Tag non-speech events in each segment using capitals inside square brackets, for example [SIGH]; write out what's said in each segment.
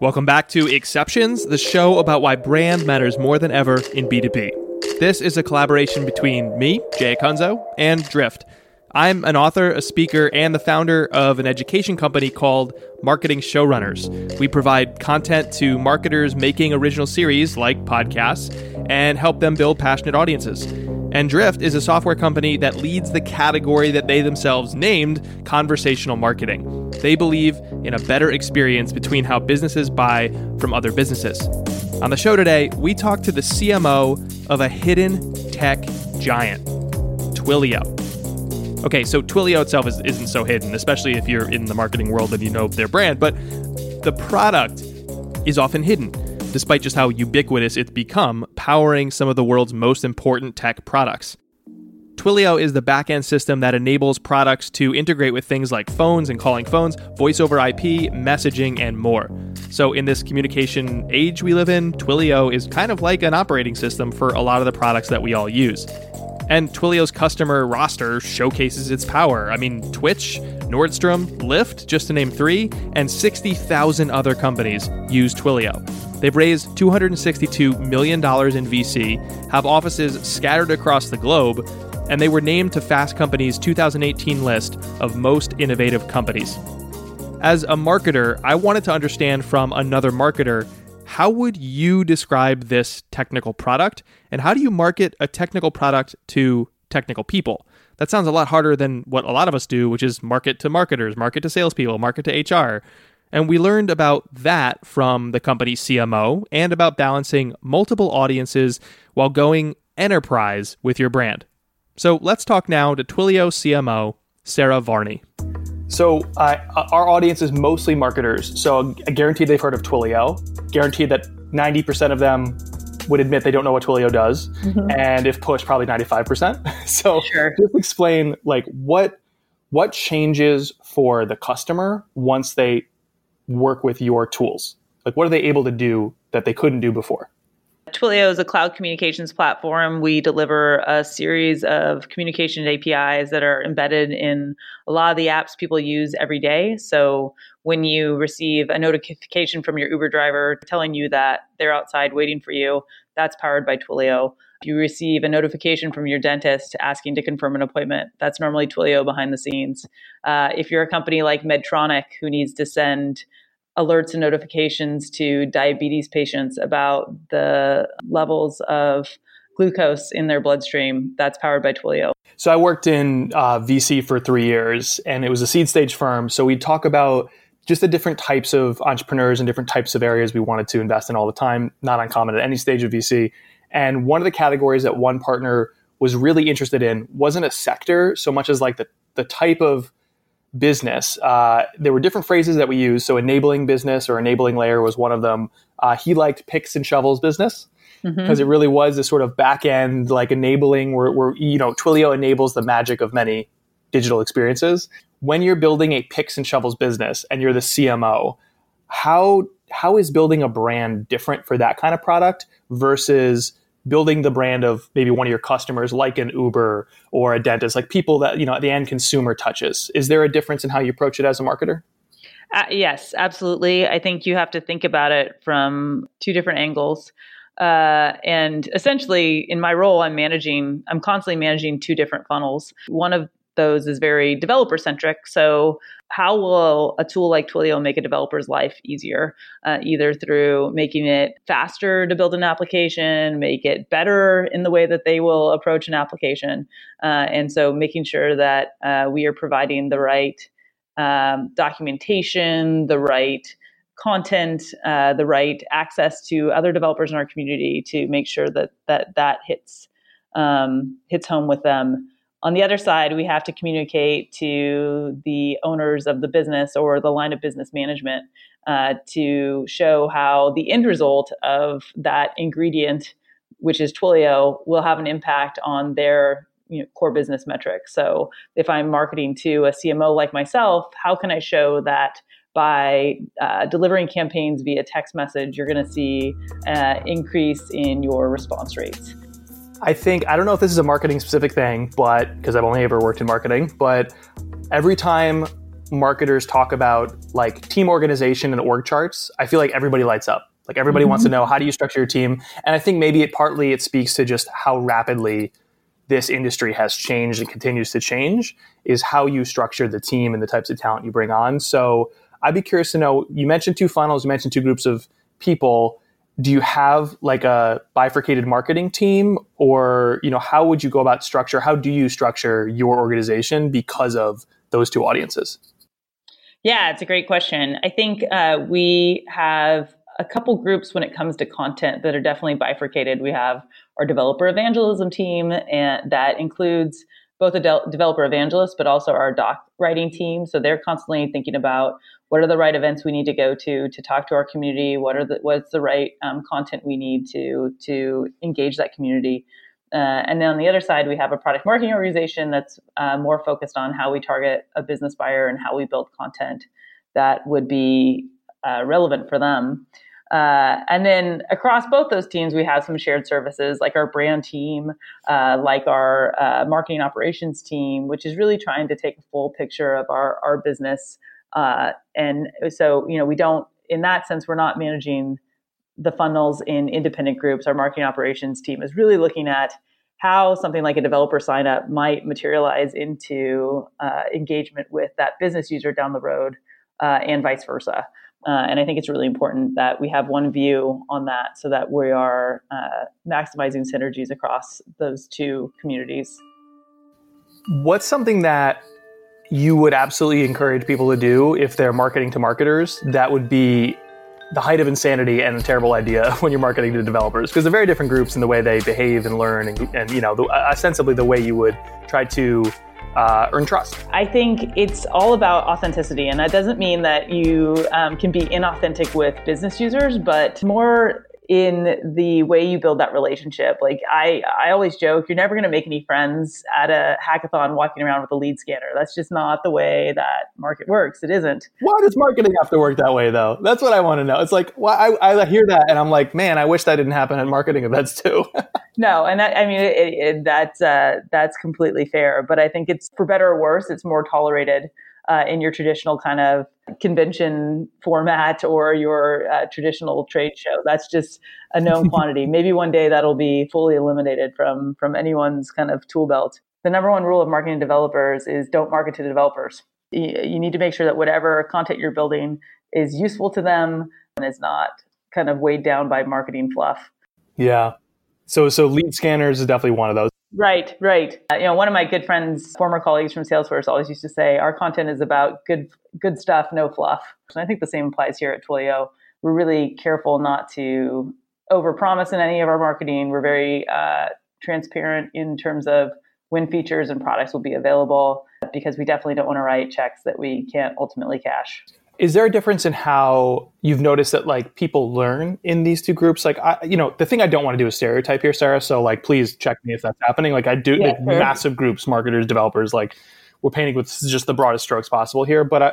Welcome back to Exceptions, the show about why brand matters more than ever in B2B. This is a collaboration between me, Jay Acunzo, and Drift. I'm an author, a speaker, and the founder of an education company called Marketing Showrunners. We provide content to marketers making original series like podcasts and help them build passionate audiences. And Drift is a software company that leads the category that they themselves named conversational marketing. They believe in a better experience between how businesses buy from other businesses. On the show today, we talk to the CMO of a hidden tech giant, Twilio. Okay, so Twilio itself is, isn't so hidden, especially if you're in the marketing world and you know their brand, but the product is often hidden despite just how ubiquitous it's become, powering some of the world's most important tech products. Twilio is the backend system that enables products to integrate with things like phones and calling phones, voice over IP, messaging, and more. So, in this communication age we live in, Twilio is kind of like an operating system for a lot of the products that we all use. And Twilio's customer roster showcases its power. I mean, Twitch, Nordstrom, Lyft, just to name three, and 60,000 other companies use Twilio. They've raised $262 million in VC, have offices scattered across the globe, and they were named to Fast Company's 2018 list of most innovative companies. As a marketer, I wanted to understand from another marketer how would you describe this technical product and how do you market a technical product to technical people? That sounds a lot harder than what a lot of us do, which is market to marketers, market to salespeople, market to HR. And we learned about that from the company CMO and about balancing multiple audiences while going enterprise with your brand. So let's talk now to Twilio CMO, Sara Varni. So uh, our audience is mostly marketers. So I guarantee they've heard of Twilio. Guarantee that 90% of them would admit they don't know what Twilio does, mm-hmm. and if pushed, probably 95%. [LAUGHS] so sure. just explain like what what changes for the customer once they work with your tools? Like, what are they able to do that they couldn't do before? Twilio is a cloud communications platform. We deliver a series of communication APIs that are embedded in a lot of the apps people use every day. So when you receive a notification from your Uber driver telling you that they're outside waiting for you, that's powered by Twilio. If you receive a notification from your dentist asking to confirm an appointment, that's normally Twilio behind the scenes. Uh, if you're a company like Medtronic who needs to send alerts and notifications to diabetes patients about the levels of glucose in their bloodstream. That's powered by Twilio. So I worked in uh, VC for three years, and it was a seed stage firm. So we talk about just the different types of entrepreneurs and different types of areas we wanted to invest in all the time. Not uncommon at any stage of VC. And one of the categories that one partner was really interested in wasn't a sector so much as like the the type of business. Uh, there were different phrases that we used. So enabling business or enabling layer was one of them. Uh, he liked picks and shovels business because mm-hmm. it really was this sort of back end like enabling where, where you know Twilio enables the magic of many digital experiences. When you're building a picks and shovels business and you're the CMO, how how is building a brand different for that kind of product versus building the brand of maybe one of your customers like an uber or a dentist like people that you know the end consumer touches. Is there a difference in how you approach it as a marketer? Uh, yes absolutely. I think you have to think about it from two different angles. Uh, and essentially in my role i'm managing i'm constantly managing two different funnels. One of those is very developer centric. So, how will a tool like Twilio make a developer's life easier? Uh, either through making it faster to build an application, make it better in the way that they will approach an application. Uh, and so, making sure that uh, we are providing the right um, documentation, the right content, uh, the right access to other developers in our community to make sure that that that hits um, hits home with them on the other side, we have to communicate to the owners of the business or the line of business management uh, to show how the end result of that ingredient, which is Twilio, will have an impact on their you know, core business metrics. So if I'm marketing to a CMO like myself, how can I show that by uh, delivering campaigns via text message, you're going to see uh, increase in your response rates? I think, I don't know if this is a marketing specific thing, but because I've only ever worked in marketing, but every time marketers talk about like team organization and org charts, I feel like everybody lights up. Like everybody mm-hmm. wants to mm-hmm. know how do you structure your team, and I think maybe it partly it speaks to just how rapidly this industry has changed and continues to change is how you structure the team and the types of talent you bring on. So I'd be curious to know. You mentioned two funnels. You mentioned two groups of people. Do you have like a bifurcated marketing team, or you know how would you go about structure? How do you structure your organization because of those two audiences? Yeah, it's a great question. I think uh, we have a couple groups when it comes to content that are definitely bifurcated. We have our developer evangelism team, and that includes both a de- developer evangelist, but also our doc writing team. So they're constantly thinking about what are the right events we need to go to to talk to our community. What are the what's the right um, content we need to to engage that community. Uh, and then on the other side, we have a product marketing organization that's uh, more focused on how we target a business buyer and how we build content that would be uh, relevant for them. Uh, and then across both those teams, we have some shared services like our brand team, uh, like our uh, marketing operations team, which is really trying to take a full picture of our, our business. And so, you know, we don't, in that sense, we're not managing the funnels in independent groups, our marketing operations team is really looking at how something like a developer sign up might materialize into uh, engagement with that business user down the road uh, and vice versa. Uh, and I think it's really important that we have one view on that so that we are uh, maximizing synergies across those two communities. What's something that you would absolutely encourage people to do if they're marketing to marketers that would be the height of insanity and a terrible idea [LAUGHS] when you're marketing to developers because they're very different groups in the way they behave and learn and, and you know the, uh, ostensibly the way you would try to uh, earn trust. I think it's all about authenticity and that doesn't mean that you um, can be inauthentic with business users but more in the way you build that relationship. Like I, I always joke, you're never going to make any friends at a hackathon walking around with a lead scanner. That's just not the way that market works. It isn't. Why does marketing have to work that way, though? That's what I want to know. It's like, well, I, I hear that and I'm like, man, I wish that didn't happen at marketing events too. [LAUGHS] no, and that, I mean, it, it, that's uh, that's completely fair. But I think it's for better or worse, it's more tolerated uh, in your traditional kind of convention format or your uh, traditional trade show. That's just a known [LAUGHS] quantity. Maybe one day that'll be fully eliminated from from anyone's kind of tool belt. The number one rule of marketing developers is don't market to developers. You need to make sure that whatever content you're building is useful to them and is not kind of weighed down by marketing fluff. Yeah. So so lead scanners is definitely one of those. Right, right. Uh, you know, one of my good friends, former colleagues from Salesforce, always used to say, "Our content is about good, good stuff, no fluff." And I think the same applies here at Twilio. We're really careful not to overpromise in any of our marketing. We're very uh, transparent in terms of when features and products will be available, because we definitely don't want to write checks that we can't ultimately cash. Is there a difference in how you've noticed that like people learn in these two groups? Like, I, you know, the thing I don't want to do is stereotype here, Sara. So like, please check me if that's happening. Like, I do yeah, sure. massive groups, marketers, developers. Like, we're painting with just the broadest strokes possible here. But I,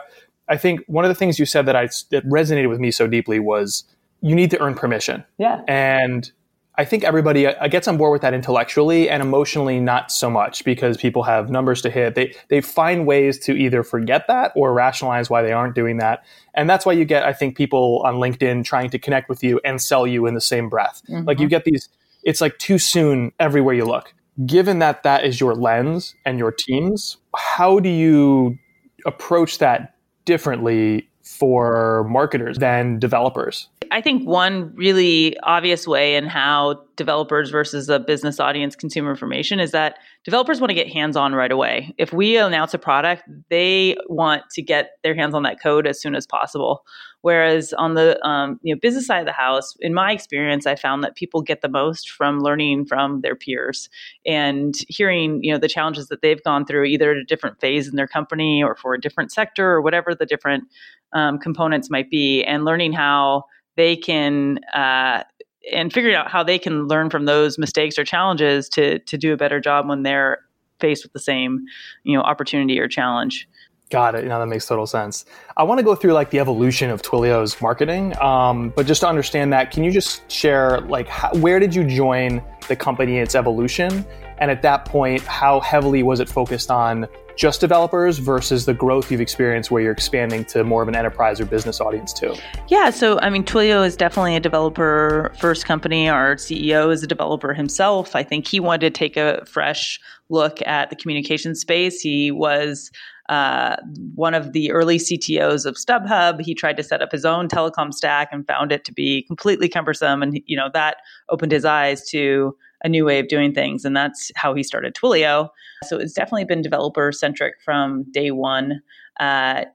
I think one of the things you said that I that resonated with me so deeply was you need to earn permission. Yeah. And I think everybody uh, gets on board with that intellectually and emotionally not so much because people have numbers to hit. They they find ways to either forget that or rationalize why they aren't doing that. And that's why you get I think people on LinkedIn trying to connect with you and sell you in the same breath. Mm-hmm. Like you get these it's like too soon everywhere you look. Given that that is your lens and your teams, how do you approach that differently for marketers than developers? I think one really obvious way in how developers versus a business audience consume information is that developers want to get hands on right away. If we announce a product, they want to get their hands on that code as soon as possible. Whereas on the um, you know business side of the house, in my experience, I found that people get the most from learning from their peers and hearing you know the challenges that they've gone through, either at a different phase in their company or for a different sector or whatever the different um, components might be, and learning how they can uh, and figuring out how they can learn from those mistakes or challenges to to do a better job when they're faced with the same you know opportunity or challenge. Got it. Now that makes total sense. I want to go through like the evolution of Twilio's marketing, um, but just to understand that, can you just share like how, where did you join the company, its evolution, and at that point, how heavily was it focused on just developers versus the growth you've experienced where you're expanding to more of an enterprise or business audience too? Yeah, so I mean, Twilio is definitely a developer first company. Our CEO is a developer himself. I think he wanted to take a fresh look at the communication space. He was uh, one of the early CTOs of StubHub. He tried to set up his own telecom stack and found it to be completely cumbersome. And, you know, that opened his eyes to a new way of doing things. And that's how he started Twilio. So it's definitely been developer centric from day one. Uh,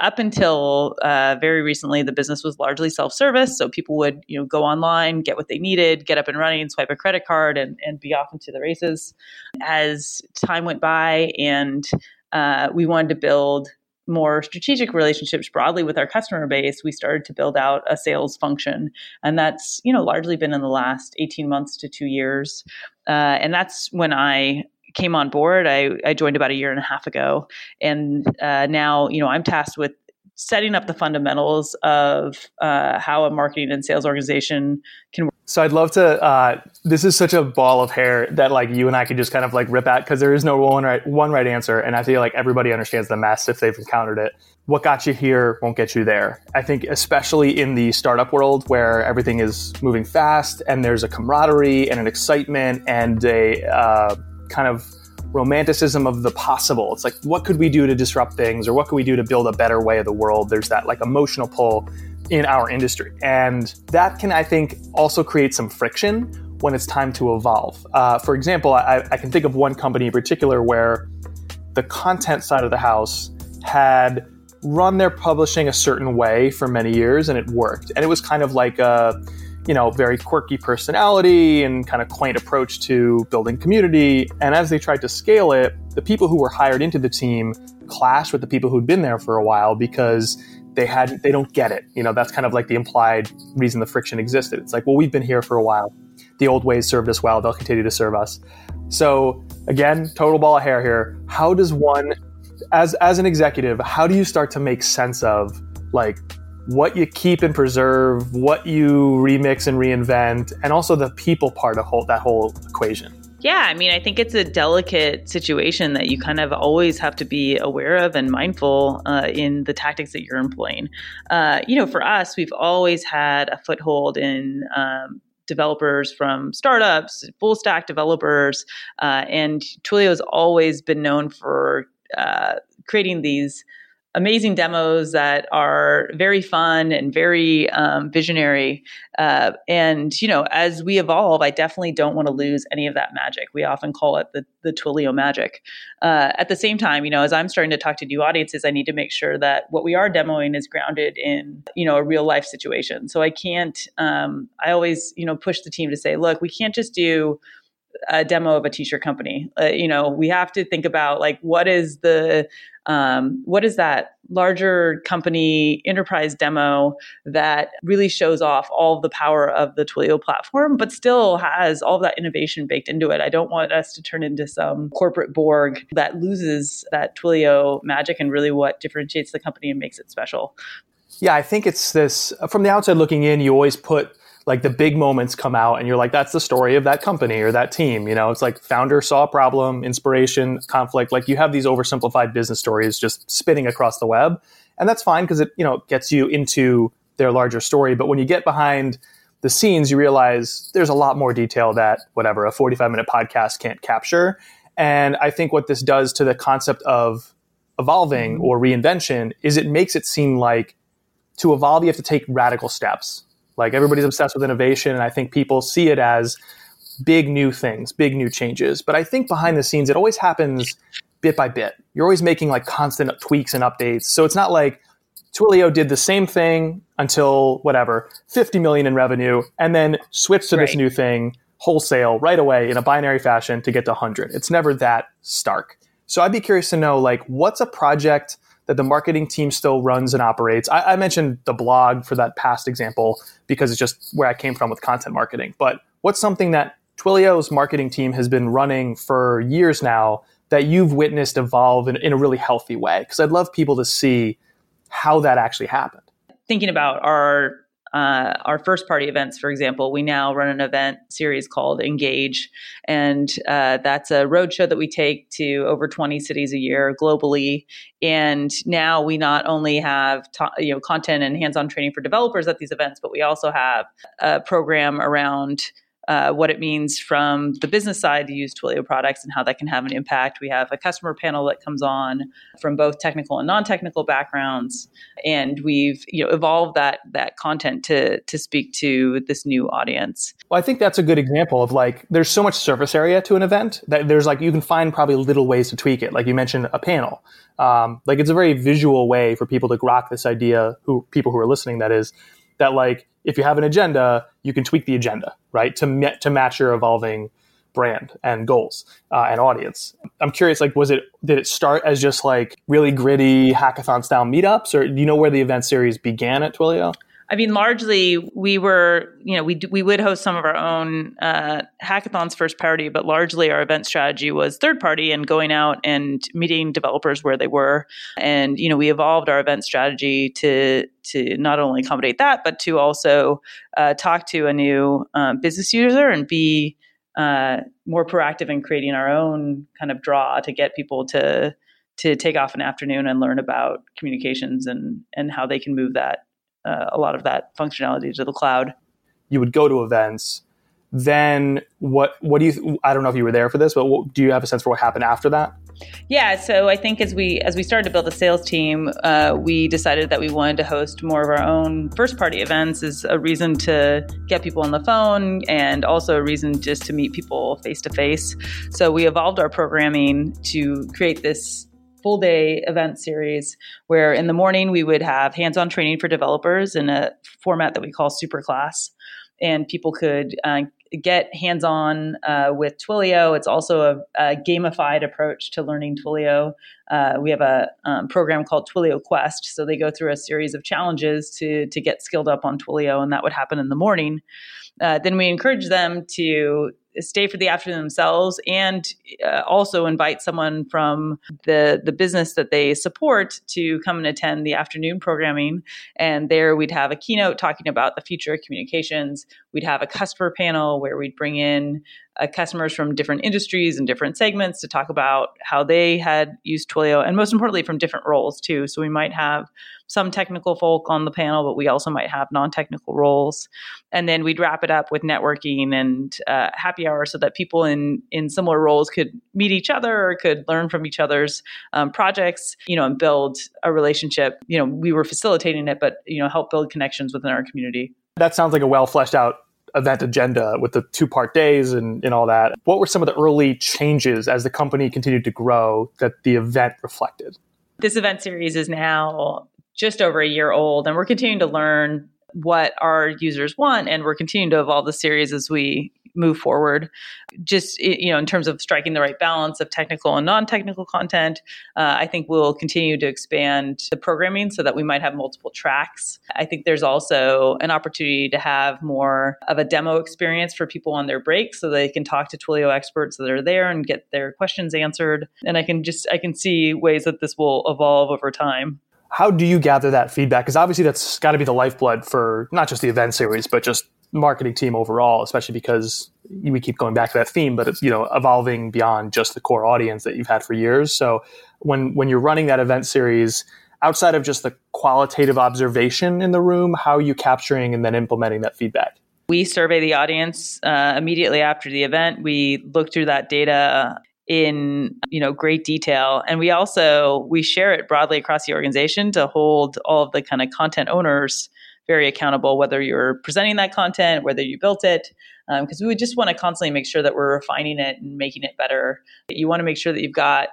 up until uh, very recently, the business was largely self-service, so people would you know go online, get what they needed, get up and running, swipe a credit card, and, and be off into the races. As time went by, and uh, we wanted to build more strategic relationships broadly with our customer base, we started to build out a sales function, and that's you know largely been in the last eighteen months to two years, uh, and that's when I came on board. I, I joined about a year and a half ago, and uh, now you know I'm tasked with setting up the fundamentals of uh, how a marketing and sales organization can work. So I'd love to. Uh, this is such a ball of hair that like you and I could just kind of like rip at because there is no one right one right answer, and I feel like everybody understands the mess if they've encountered it. What got you here won't get you there. I think especially in the startup world where everything is moving fast and there's a camaraderie and an excitement and a uh, kind of romanticism of the possible. It's like, what could we do to disrupt things or what could we do to build a better way of the world? There's that like emotional pull in our industry. And that can, I think, also create some friction when it's time to evolve. Uh, for example, I, I can think of one company in particular where the content side of the house had run their publishing a certain way for many years and it worked. And it was kind of like a, you know, very quirky personality and kind of quaint approach to building community. And as they tried to scale it, the people who were hired into the team clashed with the people who'd been there for a while because they had they don't get it. You know, that's kind of like the implied reason the friction existed. It's like, well, we've been here for a while. The old ways served us well. They'll continue to serve us. So again, total ball of hair here. How does one as as an executive, how do you start to make sense of like what you keep and preserve, what you remix and reinvent, and also the people part of whole, that whole equation. Yeah, I mean, I think it's a delicate situation that you kind of always have to be aware of and mindful uh, in the tactics that you're employing. Uh, you know, for us, we've always had a foothold in um, developers from startups, full stack developers, uh, and Twilio has always been known for uh, creating these amazing demos that are very fun and very um, visionary. Uh, and you know, as we evolve, I definitely don't want to lose any of that magic. We often call it the the Twilio magic. Uh, at the same time, you know, as I'm starting to talk to new audiences, I need to make sure that what we are demoing is grounded in you know a real life situation. So I can't. Um, I always you know push the team to say, look, we can't just do a demo of a t-shirt company. Uh, you know, we have to think about like what is the um, what is that larger company enterprise demo that really shows off all of the power of the Twilio platform, but still has all of that innovation baked into it. I don't want us to turn into some corporate Borg that loses that Twilio magic and really what differentiates the company and makes it special. Yeah, I think it's this from the outside looking in, you always put like the big moments come out and you're like that's the story of that company or that team you know? It's like founder saw a problem inspiration conflict like you have these oversimplified business stories just spinning across the web. And that's fine because it you know gets you into their larger story. But when you get behind the scenes you realize there's a lot more detail that whatever a 45 minute podcast can't capture. And i think what this does to the concept of evolving mm-hmm. or reinvention is it makes it seem like to evolve you have to take radical steps like everybody's obsessed with innovation, and I think people see it as big new things, big new changes. But I think behind the scenes, it always happens bit by bit. You're always making like constant tweaks and updates. So it's not like Twilio did the same thing until whatever, 50 million in revenue, and then switched to right. this new thing wholesale right away in a binary fashion to get to 100. It's never that stark. So I'd be curious to know like what's a project that the marketing team still runs and operates. I, I, mentioned the blog for that past example because it's just where I came from with content marketing. But what's something that Twilio's marketing team has been running for years now that you've witnessed evolve in, in a really healthy way? Because I'd love people to see how that actually happened. Thinking about our uh, our first party events, for example, we now run an event series called Engage. And uh, that's a roadshow that we take to over 20 cities a year globally. And now we not only have you know content and hands on training for developers at these events, but we also have a program around uh, what it means from the business side to use Twilio products and how that can have an impact. We have a customer panel that comes on from both technical and non-technical backgrounds, and we've you know evolved that that content to to speak to this new audience. Well, I think that's a good example of like there's so much surface area to an event that there's like you can find probably little ways to tweak it. Like you mentioned, a panel. Um, like it's a very visual way for people to grok this idea. Who people who are listening, that is, that like if you have an agenda, you can tweak the agenda, right, to met, to match your evolving brand and goals uh, and audience. I'm curious, like, was it did it start as just like really gritty hackathon style meetups, or do you know where the event series began at Twilio? I mean, largely we were, you know, we we would host some of our own uh, hackathons first party, but largely our event strategy was third party and going out and meeting developers where they were, and you know, we evolved our event strategy to to not only accommodate that, but to also uh, talk to a new um, business user and be uh, more proactive in creating our own kind of draw to get people to to take off an afternoon and learn about communications and and how they can move that uh, a lot of that functionality to the cloud. You would go to events. Then what? What do you? I don't know if you were there for this, but what, do you have a sense for what happened after that? Yeah, so I think as we as we started to build the sales team, uh, we decided that we wanted to host more of our own first party events as a reason to get people on the phone and also a reason just to meet people face to face. So we evolved our programming to create this full day event series where in the morning we would have hands on training for developers in a format that we call Superclass. And people could uh, get hands on uh, with Twilio. It's also a, a, gamified approach to learning Twilio. Uh, we have a um, program called Twilio Quest. So they go through a series of challenges to, to get skilled up on Twilio, and that would happen in the morning. Uh, then we encourage them to stay for the afternoon themselves and uh, also invite someone from the the business that they support to come and attend the afternoon programming. And there we'd have a keynote talking about the future of communications. We'd have a customer panel where we'd bring in uh, customers from different industries and different segments to talk about how they had used Twilio, and most importantly, from different roles too. So we might have some technical folk on the panel, but we also might have non-technical roles, and then we'd wrap it up with networking and uh, happy hour, so that people in in similar roles could meet each other or could learn from each other's um, projects, you know, and build a relationship. You know, we were facilitating it, but you know, help build connections within our community. That sounds like a well fleshed out event agenda with the two part days and, and all that. What were some of the early changes as the company continued to grow that the event reflected? This event series is now just over a year old, and we're continuing to learn what our users want, and we're continuing to evolve the series as we move forward. Just you know, in terms of striking the right balance of technical and non-technical content, uh, I think we'll continue to expand the programming so that we might have multiple tracks. I think there's also an opportunity to have more of a demo experience for people on their break, so they can talk to Twilio experts that are there and get their questions answered. And I can just I can see ways that this will evolve over time how do you gather that feedback? Because obviously that's got to be the lifeblood for not just the event series, but just marketing team overall, especially because we keep going back to that theme, but it's you know evolving beyond just the core audience that you've had for years. So when when you're running that event series, outside of just the qualitative observation in the room, how are you capturing and then implementing that feedback? We survey the audience uh, immediately after the event. We look through that data in you know great detail and we also we share it broadly across the organization to hold all of the kind of content owners very accountable, whether you're presenting that content, whether you built it, because um, we would just want to constantly make sure that we're refining it and making it better. You want to make sure that you've got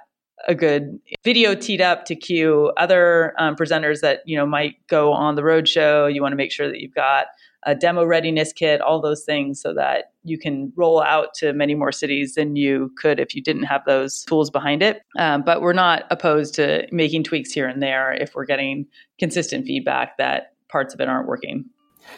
a good video teed up to cue other um, presenters that you know might go on the road show. You want to make sure that you've got a demo readiness kit, all those things, so that you can roll out to many more cities than you could if you didn't have those tools behind it. Um, but we're not opposed to making tweaks here and there if we're getting consistent feedback that parts of it aren't working.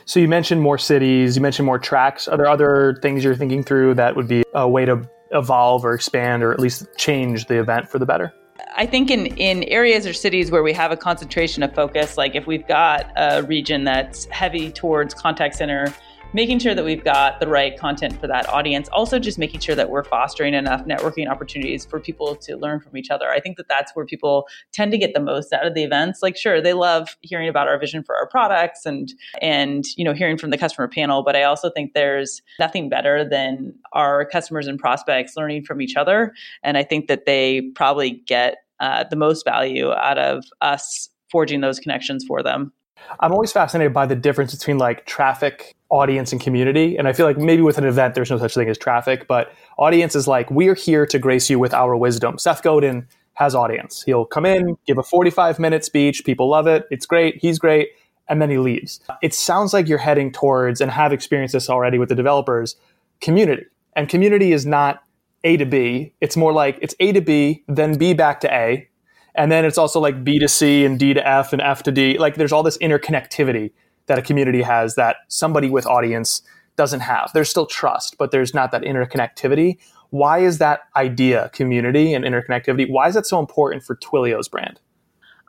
So you mentioned more cities, you mentioned more tracks. Are there other things you're thinking through that would be a way to evolve or expand or at least change the event for the better? I think in, in areas or cities where we have a concentration of focus, like if we've got a region that's heavy towards contact center making sure that we've got the right content for that audience. Also, just making sure that we're fostering enough networking opportunities for people to learn from each other. I think that that's where people tend to get the most out of the events. Like, sure, they love hearing about our vision for our products and and you know hearing from the customer panel, but I also think there's nothing better than our customers and prospects learning from each other. And I think that they probably get uh, the most value out of us forging those connections for them. I'm always fascinated by the difference between like traffic, audience, and community. And I feel like maybe with an event, there's no such thing as traffic, but audience is like, we're here to grace you with our wisdom. Seth Godin has audience. He'll come in, give a 45 minute speech. People love it. It's great. He's great. And then he leaves. It sounds like you're heading towards and have experienced this already with the developers community. And community is not A to B. It's more like it's A to B, then B back to A, and then it's also like B to C and D to F and F to D. Like there's all this interconnectivity that a community has that somebody with audience doesn't have. There's still trust, but there's not that interconnectivity. Why is that idea, community and interconnectivity, why is that so important for Twilio's brand?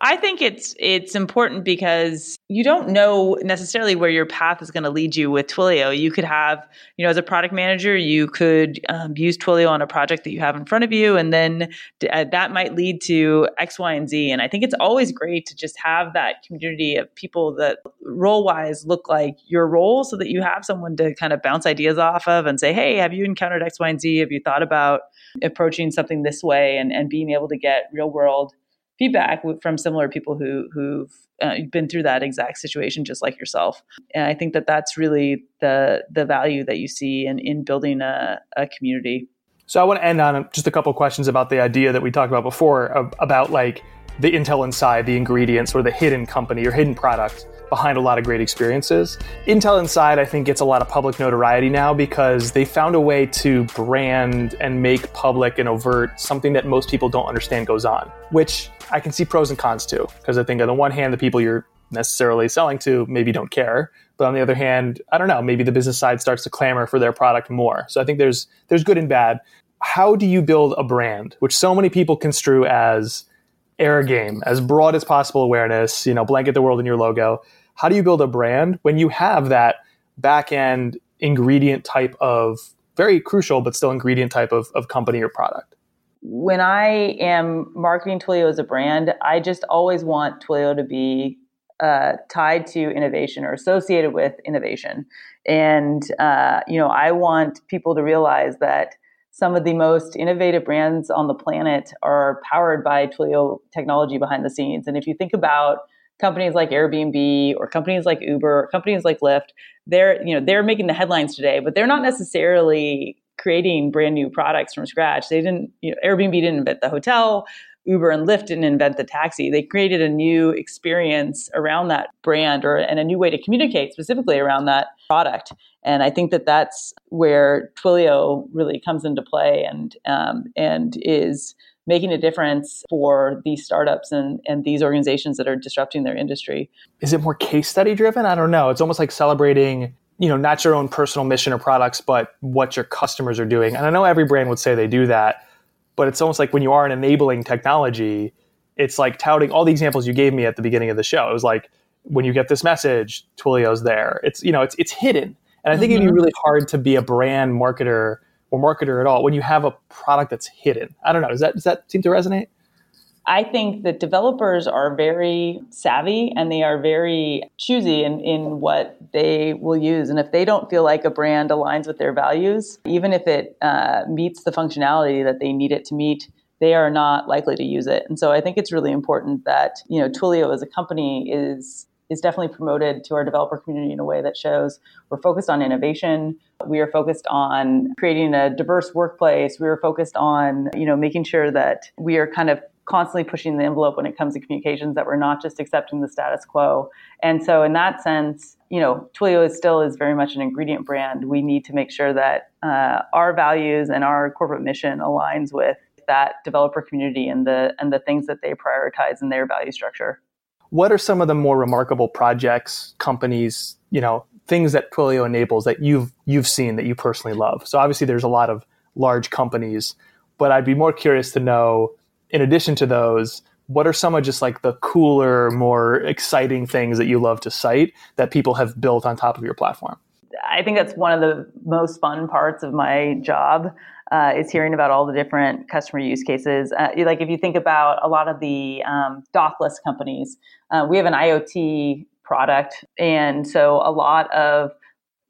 I think it's it's important because you don't know necessarily where your path is going to lead you with Twilio. You could have, you know, as a product manager, you could um, use Twilio on a project that you have in front of you, and then uh, that might lead to X, Y, and Z. And I think it's always great to just have that community of people that role wise look like your role, so that you have someone to kind of bounce ideas off of and say, "Hey, have you encountered X, Y, and Z? Have you thought about approaching something this way?" And and being able to get real world feedback from similar people who who've uh, been through that exact situation just like yourself and i think that that's really the the value that you see in in building a, a community so i want to end on just a couple questions about the idea that we talked about before about like the intel inside the ingredients or the hidden company or hidden product behind a lot of great experiences. Intel Inside, I think, gets a lot of public notoriety now because they found a way to brand and make public and overt something that most people don't understand goes on, which I can see pros and cons too, Because I think on the one hand, the people you're necessarily selling to maybe don't care. But on the other hand, I don't know, maybe the business side starts to clamor for their product more. So I think there's there's good and bad. How do you build a brand, which so many people construe as air game, as broad as possible awareness, you know, blanket the world in your logo? how do you build a brand when you have that back end ingredient type of very crucial but still ingredient type of, of company or product? When I am marketing Twilio as a brand, I just always want Twilio to be uh, tied to innovation or associated with innovation. And, uh, you know, I want people to realize that some of the most innovative brands on the planet are powered by Twilio technology behind the scenes. And if you think about companies like Airbnb or companies like Uber, or companies like Lyft, they're you know they're making the headlines today, but they're not necessarily creating brand new products from scratch. They didn't you know Airbnb didn't invent the hotel. Uber and Lyft didn't invent the taxi. They created a new experience around that brand or and a new way to communicate specifically around that product. And I think that that's where Twilio really comes into play and um, and is making a difference for these startups and, and these organizations that are disrupting their industry. Is it more case study driven? I don't know. It's almost like celebrating, you know, not your own personal mission or products, but what your customers are doing. And I know every brand would say they do that, but it's almost like when you are an enabling technology, it's like touting all the examples you gave me at the beginning of the show. It was like when you get this message, Twilio's there. It's you know, it's it's hidden. And I think mm-hmm. it'd be mm-hmm. really hard to be a brand marketer or marketer at all when you have a product that's hidden. I don't know. Does that does that seem to resonate? I think that developers are very savvy and they are very choosy in, in what they will use. And if they don't feel like a brand aligns with their values, even if it uh, meets the functionality that they need it to meet, they are not likely to use it. And so I think it's really important that, you know, Twilio as a company is is definitely promoted to our developer community in a way that shows we're focused on innovation. We are focused on creating a diverse workplace. We are focused on, you know, making sure that we are kind of constantly pushing the envelope when it comes to communications that we're not just accepting the status quo. And so in that sense, you know, Twilio is still is very much an ingredient brand. We need to make sure that uh, our values and our corporate mission aligns with that developer community and the and the things that they prioritize in their value structure what are some of the more remarkable projects, companies, you know, things that Twilio enables that you've you've seen that you personally love? So obviously there's a lot of large companies, but I'd be more curious to know in addition to those, what are some of just like the cooler, more exciting things that you love to cite that people have built on top of your platform? I think that's one of the most fun parts of my job uh, is hearing about all the different customer use cases. Uh, like if you think about a lot of the um, dockless companies, uh, we have an IoT product, and so a lot of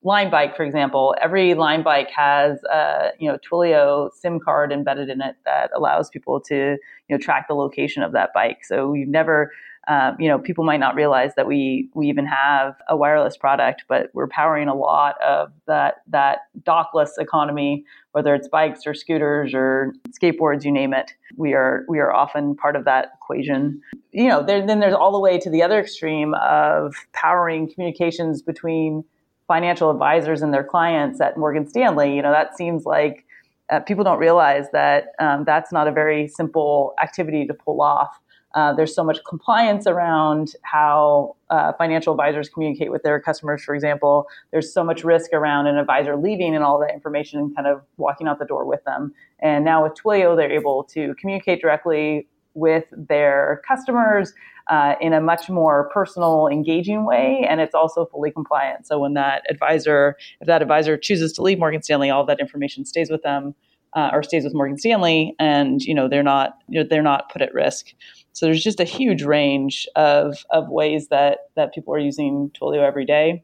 Lime Bike, for example, every Lime Bike has a you know Twilio SIM card embedded in it that allows people to you know track the location of that bike. So we've never um, you know, people might not realize that we we even have a wireless product, but we're powering a lot of that that dockless economy, whether it's bikes or scooters or skateboards, you name it. We are we are often part of that equation. You know, there, then there's all the way to the other extreme of powering communications between financial advisors and their clients at Morgan Stanley. You know, that seems like uh, people don't realize that um, that's not a very simple activity to pull off. Uh, there's so much compliance around how uh, financial advisors communicate with their customers, for example. There's so much risk around an advisor leaving and all that information and kind of walking out the door with them. And now with Twilio, they're able to communicate directly with their customers uh, in a much more personal, engaging way, and it's also fully compliant. So when that advisor, if that advisor chooses to leave Morgan Stanley, all that information stays with them uh, or stays with Morgan Stanley, and you know they're not you know, they're not put at risk. So there's just a huge range of of ways that that people are using Twilio every day.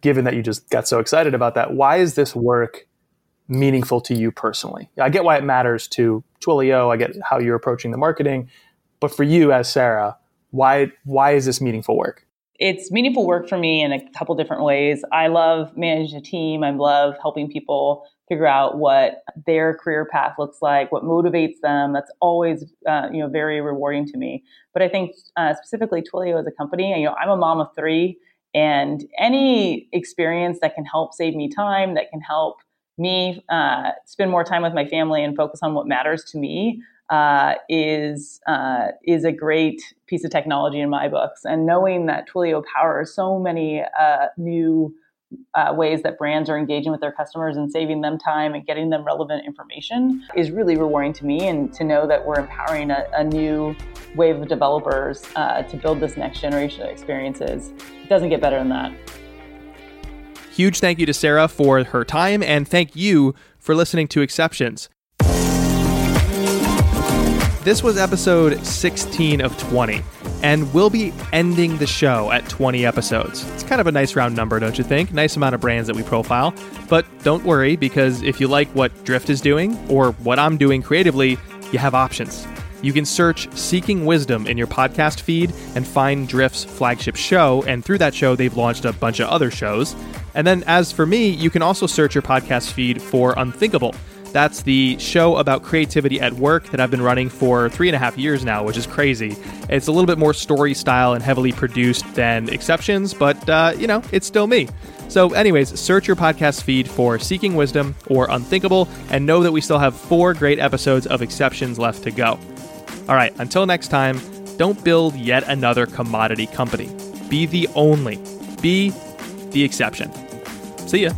Given that you just got so excited about that, why is this work meaningful to you personally? I get why it matters to Twilio. I get how you're approaching the marketing, but for you as Sara, why why is this meaningful work? It's meaningful work for me in a couple different ways. I love managing a team. I love helping people figure out what their career path looks like, what motivates them. That's always, uh, you know, very rewarding to me. But I think uh, specifically Twilio as a company, you know, I'm a mom of three, and any experience that can help save me time, that can help me uh, spend more time with my family and focus on what matters to me uh, is uh, is a great piece of technology in my books. And knowing that Twilio powers so many uh, new uh, ways that brands are engaging with their customers and saving them time and getting them relevant information is really rewarding to me. And to know that we're empowering a, a new wave of developers uh, to build this next generation of experiences, it doesn't get better than that. Huge thank you to Sara for her time, and thank you for listening to Exceptions. This was episode 16 of 20, and we'll be ending the show at 20 episodes. It's kind of a nice round number, don't you think? Nice amount of brands that we profile. But don't worry, because if you like what Drift is doing or what I'm doing creatively, you have options. You can search Seeking Wisdom in your podcast feed and find Drift's flagship show, and through that show, they've launched a bunch of other shows. And then, as for me, you can also search your podcast feed for Unthinkable that's the show about creativity at work that I've been running for three and a half years now, which is crazy. It's a little bit more story style and heavily produced than Exceptions, but, uh, you know, it's still me. So, anyways, search your podcast feed for Seeking Wisdom or Unthinkable and know that we still have four great episodes of Exceptions left to go. All right, until next time, don't build yet another commodity company. Be the only, be the exception. See ya.